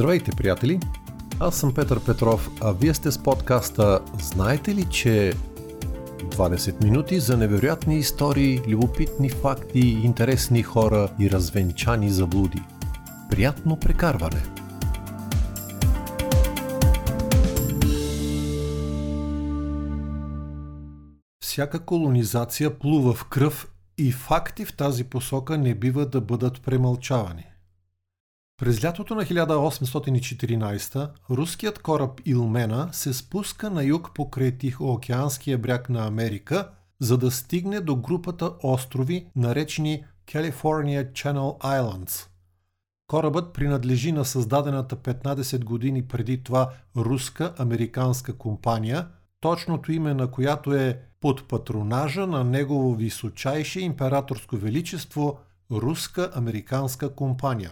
Здравейте, приятели! Аз съм Петър Петров, а вие сте с подкаста Знаете ли, че 20 минути за невероятни истории, любопитни факти, интересни хора и развенчани заблуди. Приятно прекарване! Всяка колонизация плува в кръв и факти в тази посока не бива да бъдат премълчавани. През лятото на 1814 руският кораб Илмена се спуска на юг покрай Тихоокеанския бряг на Америка, за да стигне до групата острови, наречени California Channel Islands. Корабът принадлежи на създадената 15 години преди това руска-американска компания, точното име на която е под патронажа на негово височайше императорско величество Руска-американска компания.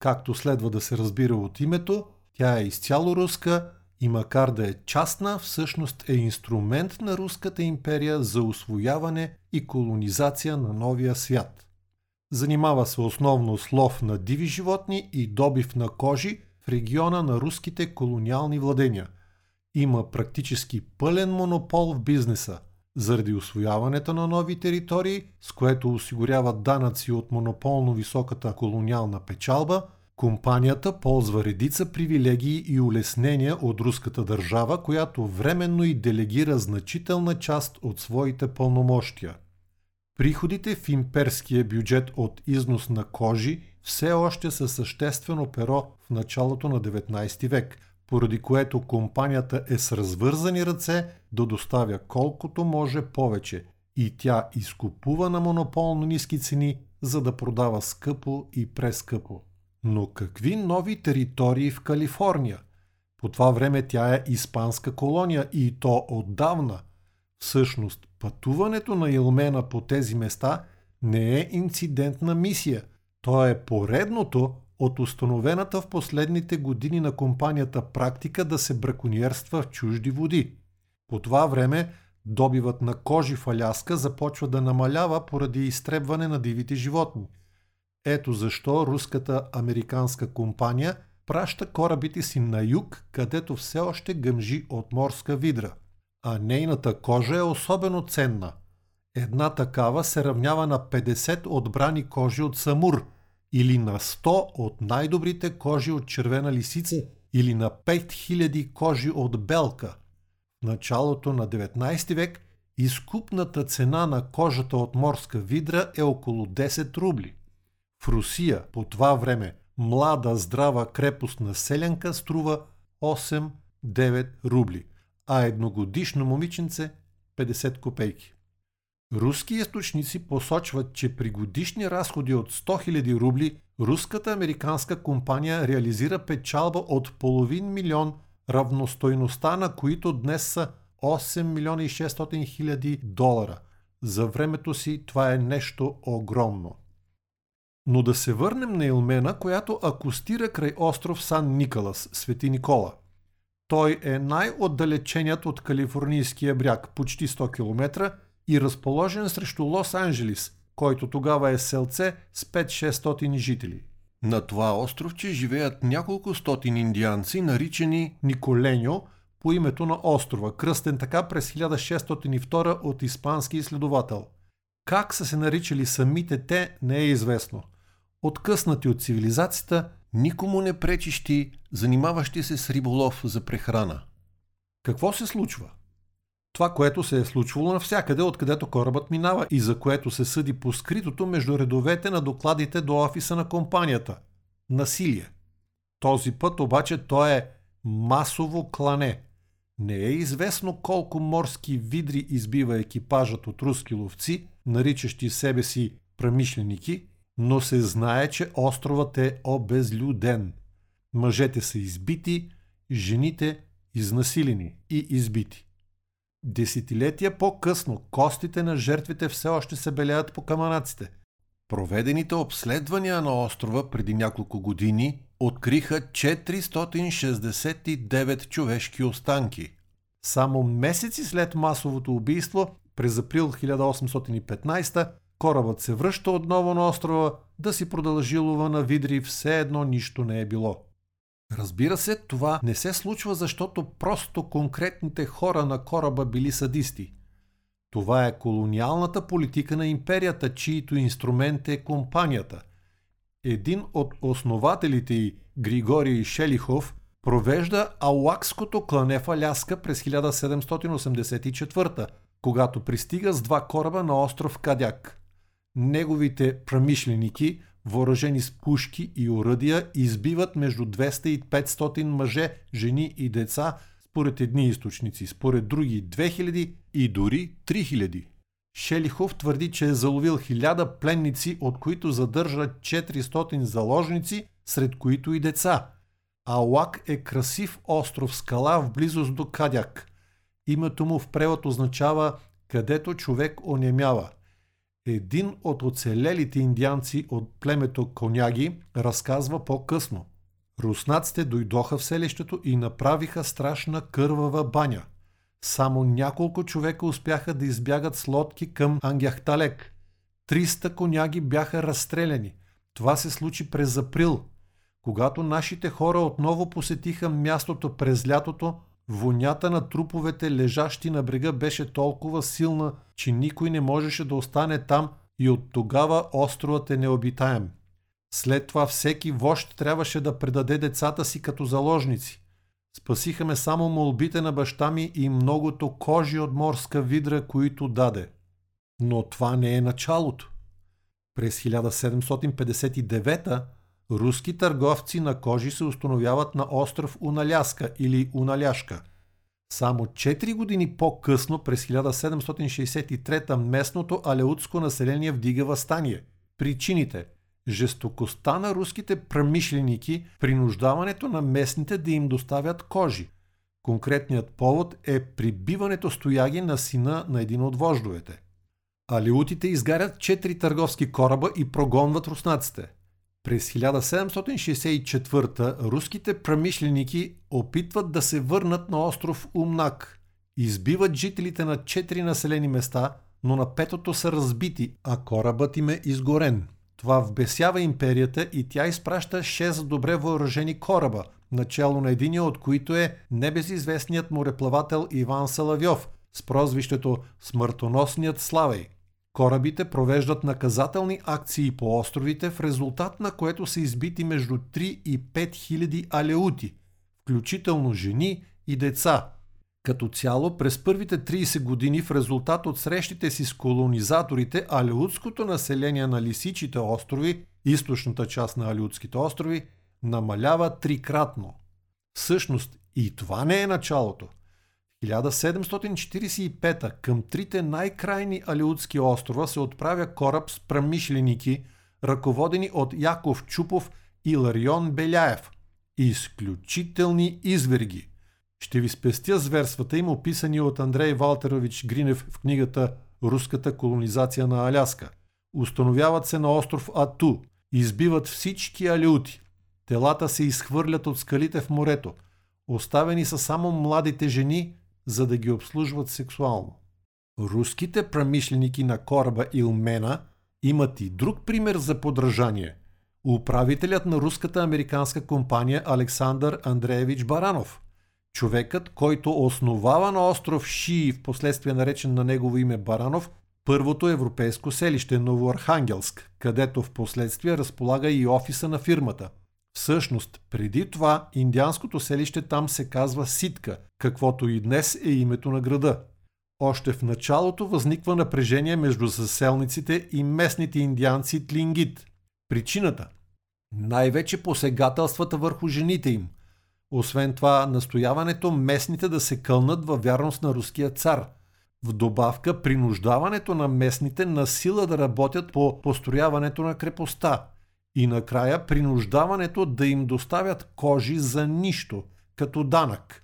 Както следва да се разбира от името, тя е изцяло руска и макар да е частна, всъщност е инструмент на Руската империя за освояване и колонизация на новия свят. Занимава се основно с лов на диви животни и добив на кожи в региона на руските колониални владения. Има практически пълен монопол в бизнеса – заради освояването на нови територии, с което осигурява данъци от монополно високата колониална печалба, компанията ползва редица привилегии и улеснения от руската държава, която временно и делегира значителна част от своите пълномощия. Приходите в имперския бюджет от износ на кожи все още са съществено перо в началото на 19 век – поради което компанията е с развързани ръце да доставя колкото може повече и тя изкупува на монополно ниски цени, за да продава скъпо и прескъпо. Но какви нови територии в Калифорния? По това време тя е испанска колония и то отдавна. Всъщност, пътуването на Илмена по тези места не е инцидентна мисия. То е поредното от установената в последните години на компанията практика да се браконьерства в чужди води. По това време добивът на кожи в Аляска започва да намалява поради изтребване на дивите животни. Ето защо руската американска компания праща корабите си на юг, където все още гъмжи от морска видра. А нейната кожа е особено ценна. Една такава се равнява на 50 отбрани кожи от самур – или на 100 от най-добрите кожи от червена лисица или на 5000 кожи от белка. В началото на 19 век изкупната цена на кожата от морска видра е около 10 рубли. В Русия по това време млада здрава крепостна селянка струва 8-9 рубли, а едногодишно момиченце 50 копейки. Руски източници посочват, че при годишни разходи от 100 000 рубли руската американска компания реализира печалба от половин милион, равностойността на които днес са 8 милиона и 600 хиляди долара. За времето си това е нещо огромно. Но да се върнем на Илмена, която акустира край остров Сан Николас, Свети Никола. Той е най-отдалеченият от калифорнийския бряг, почти 100 км, и разположен срещу Лос-Анджелис, който тогава е селце с 5-600 жители. На това островче живеят няколко стотин индианци, наричани Николеньо, по името на острова, кръстен така през 1602 от испански изследовател. Как са се наричали самите те, не е известно. Откъснати от цивилизацията, никому не пречищи, занимаващи се с риболов за прехрана. Какво се случва? Това, което се е случвало навсякъде, откъдето корабът минава и за което се съди по скритото между редовете на докладите до офиса на компанията. Насилие. Този път обаче то е масово клане. Не е известно колко морски видри избива екипажът от руски ловци, наричащи себе си промишленики, но се знае, че островът е обезлюден. Мъжете са избити, жените изнасилени и избити. Десетилетия по-късно костите на жертвите все още се белеят по каманаците. Проведените обследвания на острова преди няколко години откриха 469 човешки останки. Само месеци след масовото убийство, през април 1815, корабът се връща отново на острова да си продължи лова на видри, все едно нищо не е било. Разбира се, това не се случва, защото просто конкретните хора на кораба били садисти. Това е колониалната политика на империята, чието инструмент е компанията. Един от основателите й, Григорий Шелихов, провежда Ауакското клане в Аляска през 1784, когато пристига с два кораба на остров Кадяк. Неговите промишленики, въоръжени с пушки и оръдия, избиват между 200 и 500 мъже, жени и деца, според едни източници, според други 2000 и дори 3000. Шелихов твърди, че е заловил 1000 пленници, от които задържа 400 заложници, сред които и деца – Ауак е красив остров скала в близост до Кадяк. Името му в превод означава където човек онемява. Един от оцелелите индианци от племето коняги разказва по-късно. Руснаците дойдоха в селището и направиха страшна кървава баня. Само няколко човека успяха да избягат с лодки към Ангяхталек. Триста коняги бяха разстреляни. Това се случи през април – когато нашите хора отново посетиха мястото през лятото, вонята на труповете лежащи на брега беше толкова силна, че никой не можеше да остане там и от тогава островът е необитаем. След това всеки вожд трябваше да предаде децата си като заложници. Спасиха ме само молбите на баща ми и многото кожи от морска видра, които даде. Но това не е началото. През 1759 руски търговци на кожи се установяват на остров Уналяска или Уналяшка. Само 4 години по-късно, през 1763 местното алеутско население вдига възстание. Причините – жестокостта на руските промишленики, принуждаването на местните да им доставят кожи. Конкретният повод е прибиването стояги на сина на един от вождовете. Алеутите изгарят 4 търговски кораба и прогонват руснаците – през 1764 руските промишленики опитват да се върнат на остров Умнак. Избиват жителите на четири населени места, но на петото са разбити, а корабът им е изгорен. Това вбесява империята и тя изпраща 6 добре въоръжени кораба, начало на единия от които е небезизвестният мореплавател Иван Салавьов с прозвището Смъртоносният Славей – Корабите провеждат наказателни акции по островите, в резултат на което са избити между 3 и 5 хиляди алеути, включително жени и деца. Като цяло, през първите 30 години в резултат от срещите си с колонизаторите, алеутското население на Лисичите острови, източната част на Алеутските острови, намалява трикратно. Всъщност и това не е началото – 1745 към трите най-крайни Алиутски острова се отправя кораб с промишленики, ръководени от Яков Чупов и Ларион Беляев. Изключителни изверги. Ще ви спестя зверствата им, описани от Андрей Валтерович Гринев в книгата «Руската колонизация на Аляска». Установяват се на остров Ату, избиват всички алиути. Телата се изхвърлят от скалите в морето. Оставени са само младите жени, за да ги обслужват сексуално. Руските промишленики на кораба Илмена имат и друг пример за подражание. Управителят на руската американска компания Александър Андреевич Баранов. Човекът, който основава на остров Шии, в последствие наречен на негово име Баранов, първото европейско селище Новоархангелск, където в последствие разполага и офиса на фирмата – Всъщност, преди това, индианското селище там се казва Ситка, каквото и днес е името на града. Още в началото възниква напрежение между заселниците и местните индианци Тлингит. Причината? Най-вече посегателствата върху жените им. Освен това, настояването местните да се кълнат във вярност на руския цар. В добавка, принуждаването на местните на сила да работят по построяването на крепостта – и накрая принуждаването да им доставят кожи за нищо, като данък.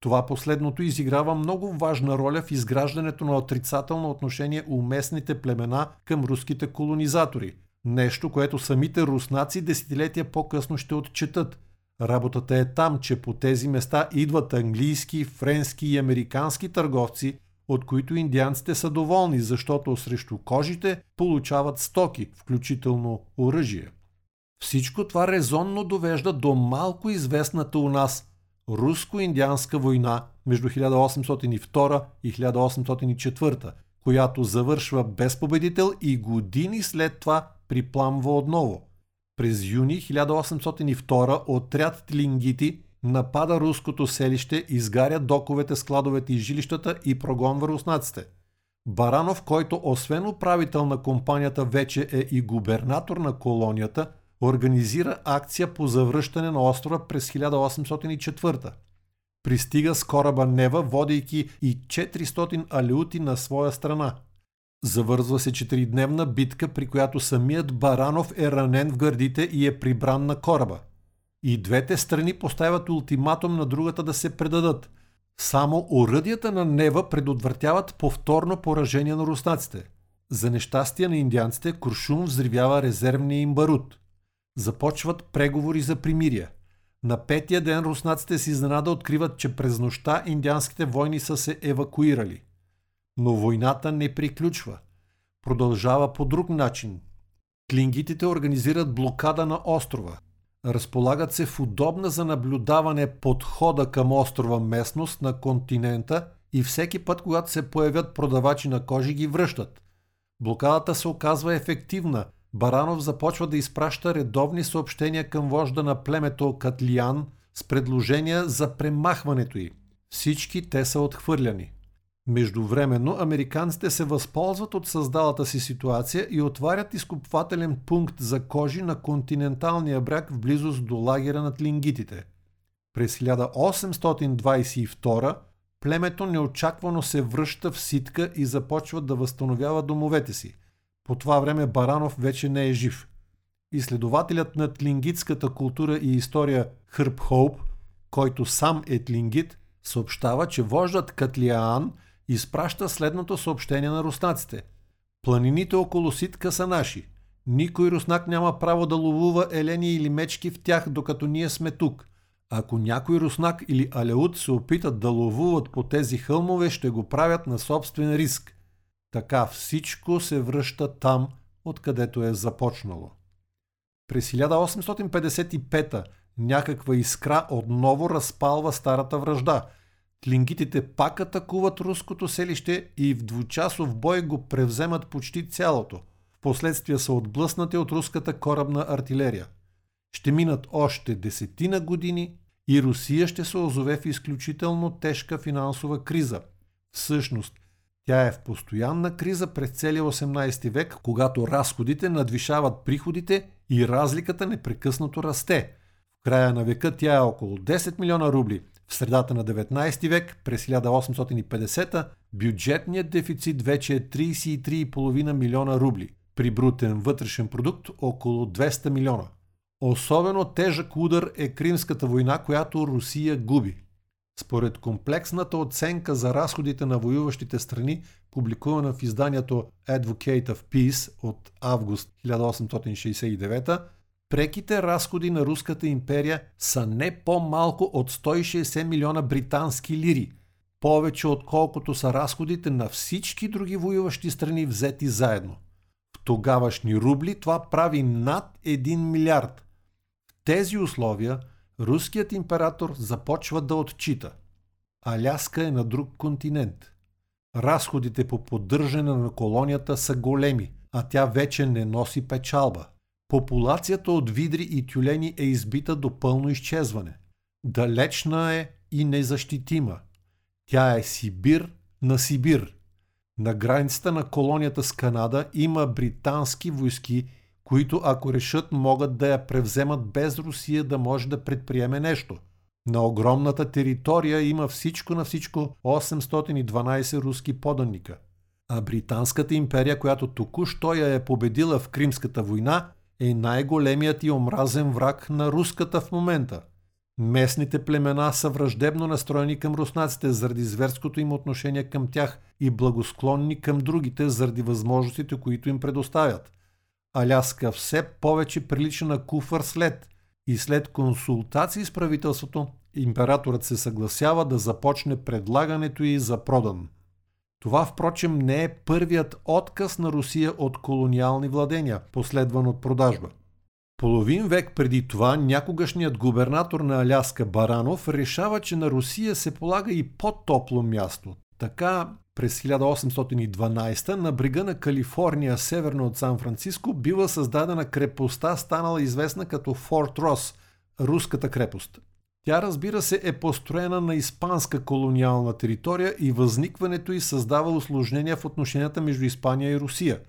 Това последното изиграва много важна роля в изграждането на отрицателно отношение у местните племена към руските колонизатори. Нещо, което самите руснаци десетилетия по-късно ще отчетат. Работата е там, че по тези места идват английски, френски и американски търговци, от които индианците са доволни, защото срещу кожите получават стоки, включително оръжие. Всичко това резонно довежда до малко известната у нас руско-индианска война между 1802 и 1804, която завършва без победител и години след това припламва отново. През юни 1802 отряд тлингити напада руското селище, изгаря доковете, складовете и жилищата и прогонва руснаците. Баранов, който освен управител на компанията вече е и губернатор на колонията, организира акция по завръщане на острова през 1804. Пристига с кораба Нева, водейки и 400 алеути на своя страна. Завързва се четиридневна битка, при която самият Баранов е ранен в гърдите и е прибран на кораба. И двете страни поставят ултиматум на другата да се предадат. Само оръдията на Нева предотвратяват повторно поражение на руснаците. За нещастие на индианците Куршум взривява резервния им барут. Започват преговори за примирие. На петия ден руснаците си изненада откриват, че през нощта индианските войни са се евакуирали. Но войната не приключва. Продължава по друг начин. Клингитите организират блокада на острова. Разполагат се в удобна за наблюдаване подхода към острова местност на континента и всеки път, когато се появят продавачи на кожи, ги връщат. Блокадата се оказва ефективна – Баранов започва да изпраща редовни съобщения към вожда на племето Катлиян с предложения за премахването й. Всички те са отхвърляни. Междувременно американците се възползват от създалата си ситуация и отварят изкупвателен пункт за кожи на континенталния бряг в близост до лагера на тлингитите. През 1822 племето неочаквано се връща в ситка и започва да възстановява домовете си. По това време Баранов вече не е жив. Изследователят на тлингитската култура и история Хърб Хоуп, който сам е тлингит, съобщава, че вождат Катлиаан изпраща следното съобщение на руснаците. Планините около Ситка са наши. Никой руснак няма право да ловува елени или мечки в тях, докато ние сме тук. Ако някой руснак или алеут се опитат да ловуват по тези хълмове, ще го правят на собствен риск. Така всичко се връща там, откъдето е започнало. През 1855 някаква искра отново разпалва старата връжда. Тлингитите пак атакуват руското селище и в двучасов бой го превземат почти цялото. Впоследствие са отблъснати от руската корабна артилерия. Ще минат още десетина години и Русия ще се озове в изключително тежка финансова криза. Всъщност, тя е в постоянна криза през целия 18 век, когато разходите надвишават приходите и разликата непрекъснато расте. В края на века тя е около 10 милиона рубли. В средата на 19 век, през 1850, бюджетният дефицит вече е 33,5 милиона рубли, при брутен вътрешен продукт около 200 милиона. Особено тежък удар е Кримската война, която Русия губи. Според комплексната оценка за разходите на воюващите страни, публикувана в изданието Advocate of Peace от август 1869, преките разходи на Руската империя са не по-малко от 160 милиона британски лири, повече отколкото са разходите на всички други воюващи страни взети заедно. В тогавашни рубли това прави над 1 милиард. В тези условия – руският император започва да отчита. Аляска е на друг континент. Разходите по поддържане на колонията са големи, а тя вече не носи печалба. Популацията от видри и тюлени е избита до пълно изчезване. Далечна е и незащитима. Тя е Сибир на Сибир. На границата на колонията с Канада има британски войски които ако решат могат да я превземат без Русия да може да предприеме нещо. На огромната територия има всичко на всичко 812 руски поданника. А Британската империя, която току-що я е победила в Кримската война, е най-големият и омразен враг на руската в момента. Местните племена са враждебно настроени към руснаците заради зверското им отношение към тях и благосклонни към другите заради възможностите, които им предоставят – Аляска все повече прилича на куфър след и след консултации с правителството, императорът се съгласява да започне предлагането й за продан. Това, впрочем, не е първият отказ на Русия от колониални владения, последван от продажба. Половин век преди това някогашният губернатор на Аляска Баранов решава, че на Русия се полага и по-топло място. Така през 1812 на брега на Калифорния, северно от Сан-Франциско, бива създадена крепостта, станала известна като Форт Рос, руската крепост. Тя разбира се е построена на испанска колониална територия и възникването й създава осложнения в отношенията между Испания и Русия.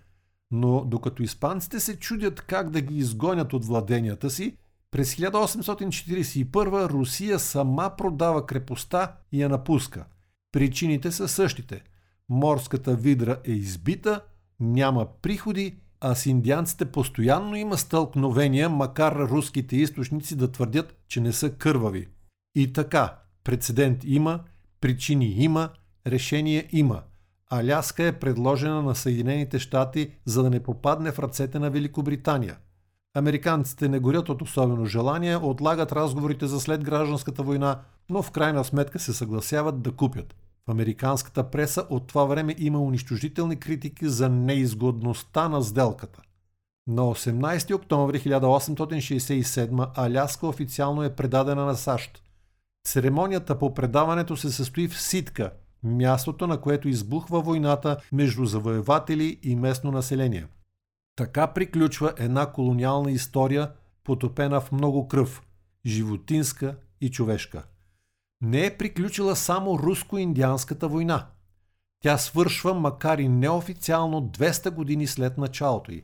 Но докато испанците се чудят как да ги изгонят от владенията си, през 1841 Русия сама продава крепостта и я напуска. Причините са същите. Морската видра е избита, няма приходи, а с индианците постоянно има стълкновения, макар руските източници да твърдят, че не са кървави. И така, прецедент има, причини има, решение има. Аляска е предложена на Съединените щати, за да не попадне в ръцете на Великобритания. Американците не горят от особено желание, отлагат разговорите за след гражданската война, но в крайна сметка се съгласяват да купят. В американската преса от това време има унищожителни критики за неизгодността на сделката. На 18 октомври 1867 Аляска официално е предадена на САЩ. Церемонията по предаването се състои в Ситка, мястото на което избухва войната между завоеватели и местно население. Така приключва една колониална история, потопена в много кръв, животинска и човешка не е приключила само руско-индианската война. Тя свършва, макар и неофициално, 200 години след началото й.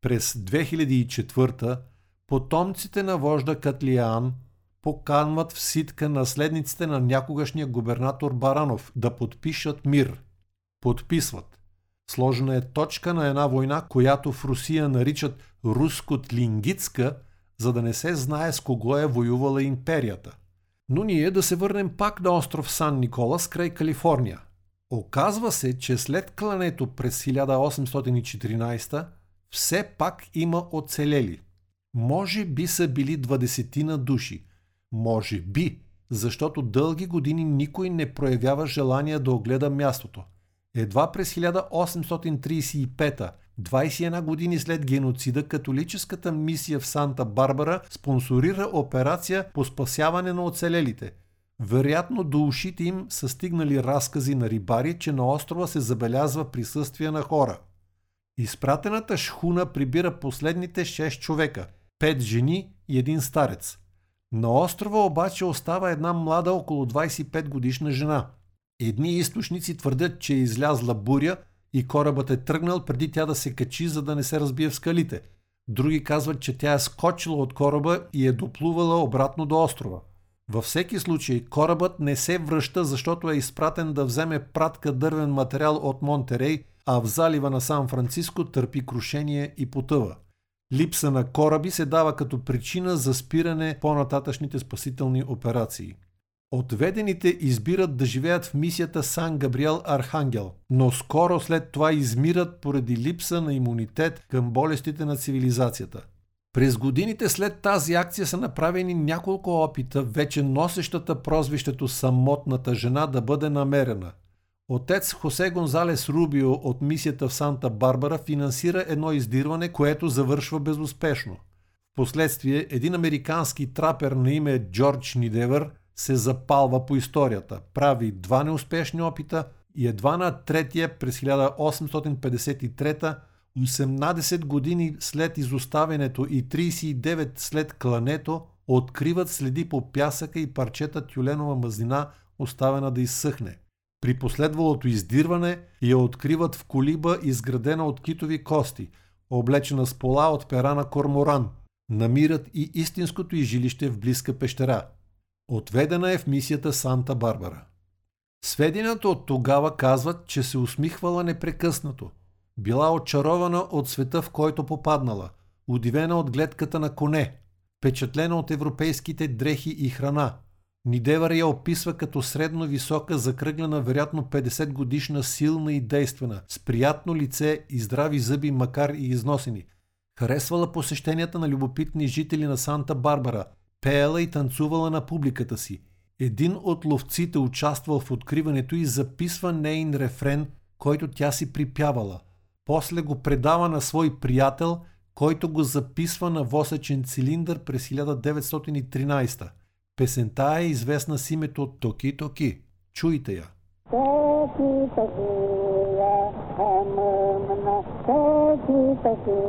През 2004 потомците на вожда Катлиан поканват в ситка наследниците на някогашния губернатор Баранов да подпишат мир. Подписват. Сложена е точка на една война, която в Русия наричат руско-тлингитска, за да не се знае с кого е воювала империята – но ние да се върнем пак на остров Сан Николас край Калифорния. Оказва се, че след клането през 1814 все пак има оцелели. Може би са били 20 на души. Може би, защото дълги години никой не проявява желание да огледа мястото. Едва през 1835 21 години след геноцида, католическата мисия в Санта Барбара спонсорира операция по спасяване на оцелелите. Вероятно до ушите им са стигнали разкази на рибари, че на острова се забелязва присъствие на хора. Изпратената шхуна прибира последните 6 човека – 5 жени и един старец. На острова обаче остава една млада около 25 годишна жена. Едни източници твърдят, че е излязла буря – и корабът е тръгнал преди тя да се качи, за да не се разбие в скалите. Други казват, че тя е скочила от кораба и е доплувала обратно до острова. Във всеки случай корабът не се връща, защото е изпратен да вземе пратка дървен материал от Монтерей, а в залива на Сан-Франциско търпи крушение и потъва. Липса на кораби се дава като причина за спиране по-нататъчните спасителни операции. Отведените избират да живеят в мисията Сан Габриел Архангел, но скоро след това измират поради липса на имунитет към болестите на цивилизацията. През годините след тази акция са направени няколко опита вече носещата прозвището самотната жена да бъде намерена. Отец Хосе Гонзалес Рубио от мисията в Санта Барбара финансира едно издирване, което завършва безуспешно. Впоследствие един американски трапер на име Джордж Нидевър – се запалва по историята. Прави два неуспешни опита и едва на третия през 1853 18 години след изоставянето и 39 след клането, откриват следи по пясъка и парчета тюленова мазнина, оставена да изсъхне. При последвалото издирване я откриват в колиба, изградена от китови кости, облечена с пола от пера на корморан. Намират и истинското и жилище в близка пещера – Отведена е в мисията Санта Барбара. Сведенията от тогава казват, че се усмихвала непрекъснато. Била очарована от света, в който попаднала, удивена от гледката на коне, впечатлена от европейските дрехи и храна. Нидевър я описва като средно висока, закръглена, вероятно 50 годишна, силна и действена, с приятно лице и здрави зъби, макар и износени. Харесвала посещенията на любопитни жители на Санта Барбара, пеела и танцувала на публиката си. Един от ловците участвал в откриването и записва нейн рефрен, който тя си припявала. После го предава на свой приятел, който го записва на восечен цилиндър през 1913. Песента е известна с името Токи Токи. Чуйте я. Токи Токи, я хамена, Токи Токи,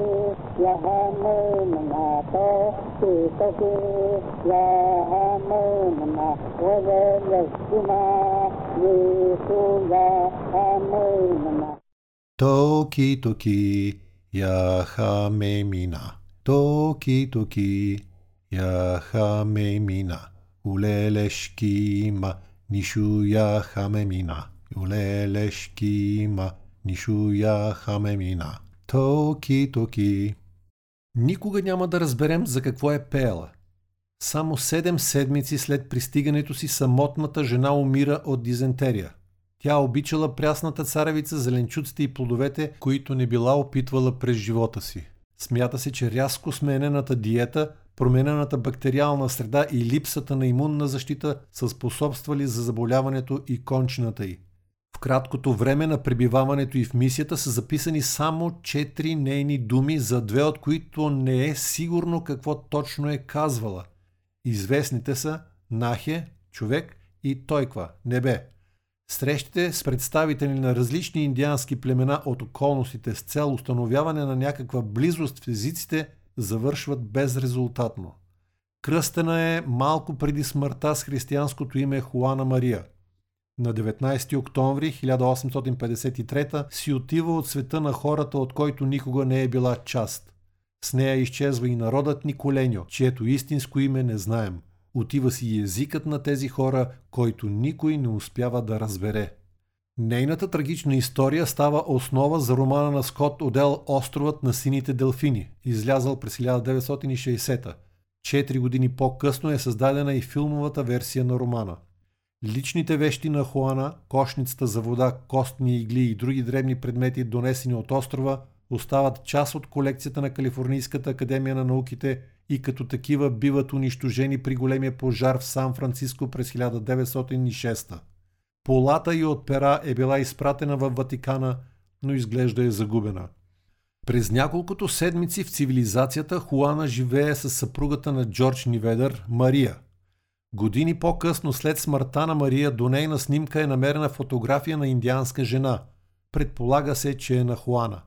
я хамена, Токи Токи, я хамена, Овелешкина, Ису я хамена. Токи Токи, Яхамемина. Токи, токи, Яхамемина. Улелешкима, нишу Яхамемина. Улелешкима, нишу Яхамемина. Токи, токи. Никога няма да разберем за какво е пеела. Само седем седмици след пристигането си самотната жена умира от дизентерия. Тя обичала прясната царевица, зеленчуците и плодовете, които не била опитвала през живота си. Смята се, че рязко сменената диета, променената бактериална среда и липсата на имунна защита са способствали за заболяването и кончината й. В краткото време на пребиваването и в мисията са записани само четири нейни думи, за две от които не е сигурно какво точно е казвала. Известните са Нахе, човек и Тойква, небе. Срещите с представители на различни индиански племена от околностите с цел установяване на някаква близост в езиците завършват безрезултатно. Кръстена е малко преди смъртта с християнското име Хуана Мария. На 19 октомври 1853 си отива от света на хората, от който никога не е била част. С нея изчезва и народът Николеньо, чието истинско име не знаем. Отива си езикът на тези хора, който никой не успява да разбере. Нейната трагична история става основа за романа на Скот Одел «Островът на сините делфини», излязъл през 1960-та. Четири години по-късно е създадена и филмовата версия на романа. Личните вещи на Хуана, кошницата за вода, костни игли и други дребни предмети, донесени от острова, остават част от колекцията на Калифорнийската академия на науките – и като такива биват унищожени при големия пожар в Сан-Франциско през 1906. Полата и от пера е била изпратена в Ватикана, но изглежда е загубена. През няколкото седмици в цивилизацията Хуана живее с съпругата на Джордж Ниведър, Мария. Години по-късно след смъртта на Мария до нейна снимка е намерена фотография на индианска жена. Предполага се, че е на Хуана.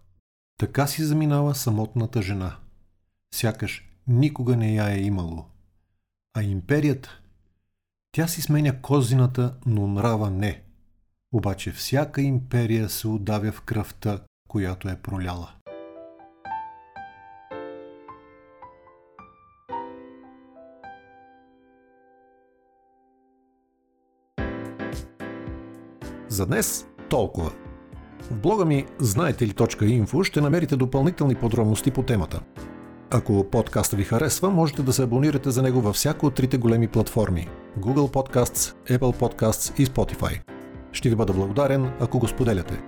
Така си заминава самотната жена. Сякаш никога не я е имало. А империята, тя си сменя козината, но нрава не. Обаче всяка империя се удавя в кръвта, която е проляла. За днес толкова. В блога ми знаете ли .info ще намерите допълнителни подробности по темата. Ако подкаста ви харесва, можете да се абонирате за него във всяко от трите големи платформи – Google Podcasts, Apple Podcasts и Spotify. Ще ви бъда благодарен, ако го споделяте.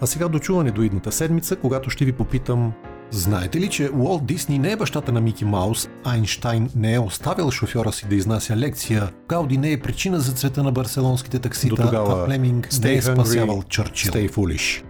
А сега дочуване до идната седмица, когато ще ви попитам Знаете ли, че Уолт Дисни не е бащата на Мики Маус, Айнштайн не е оставил шофьора си да изнася лекция, Гауди не е причина за цвета на барселонските таксита, а Племинг не е спасявал Чърчил. Stay foolish.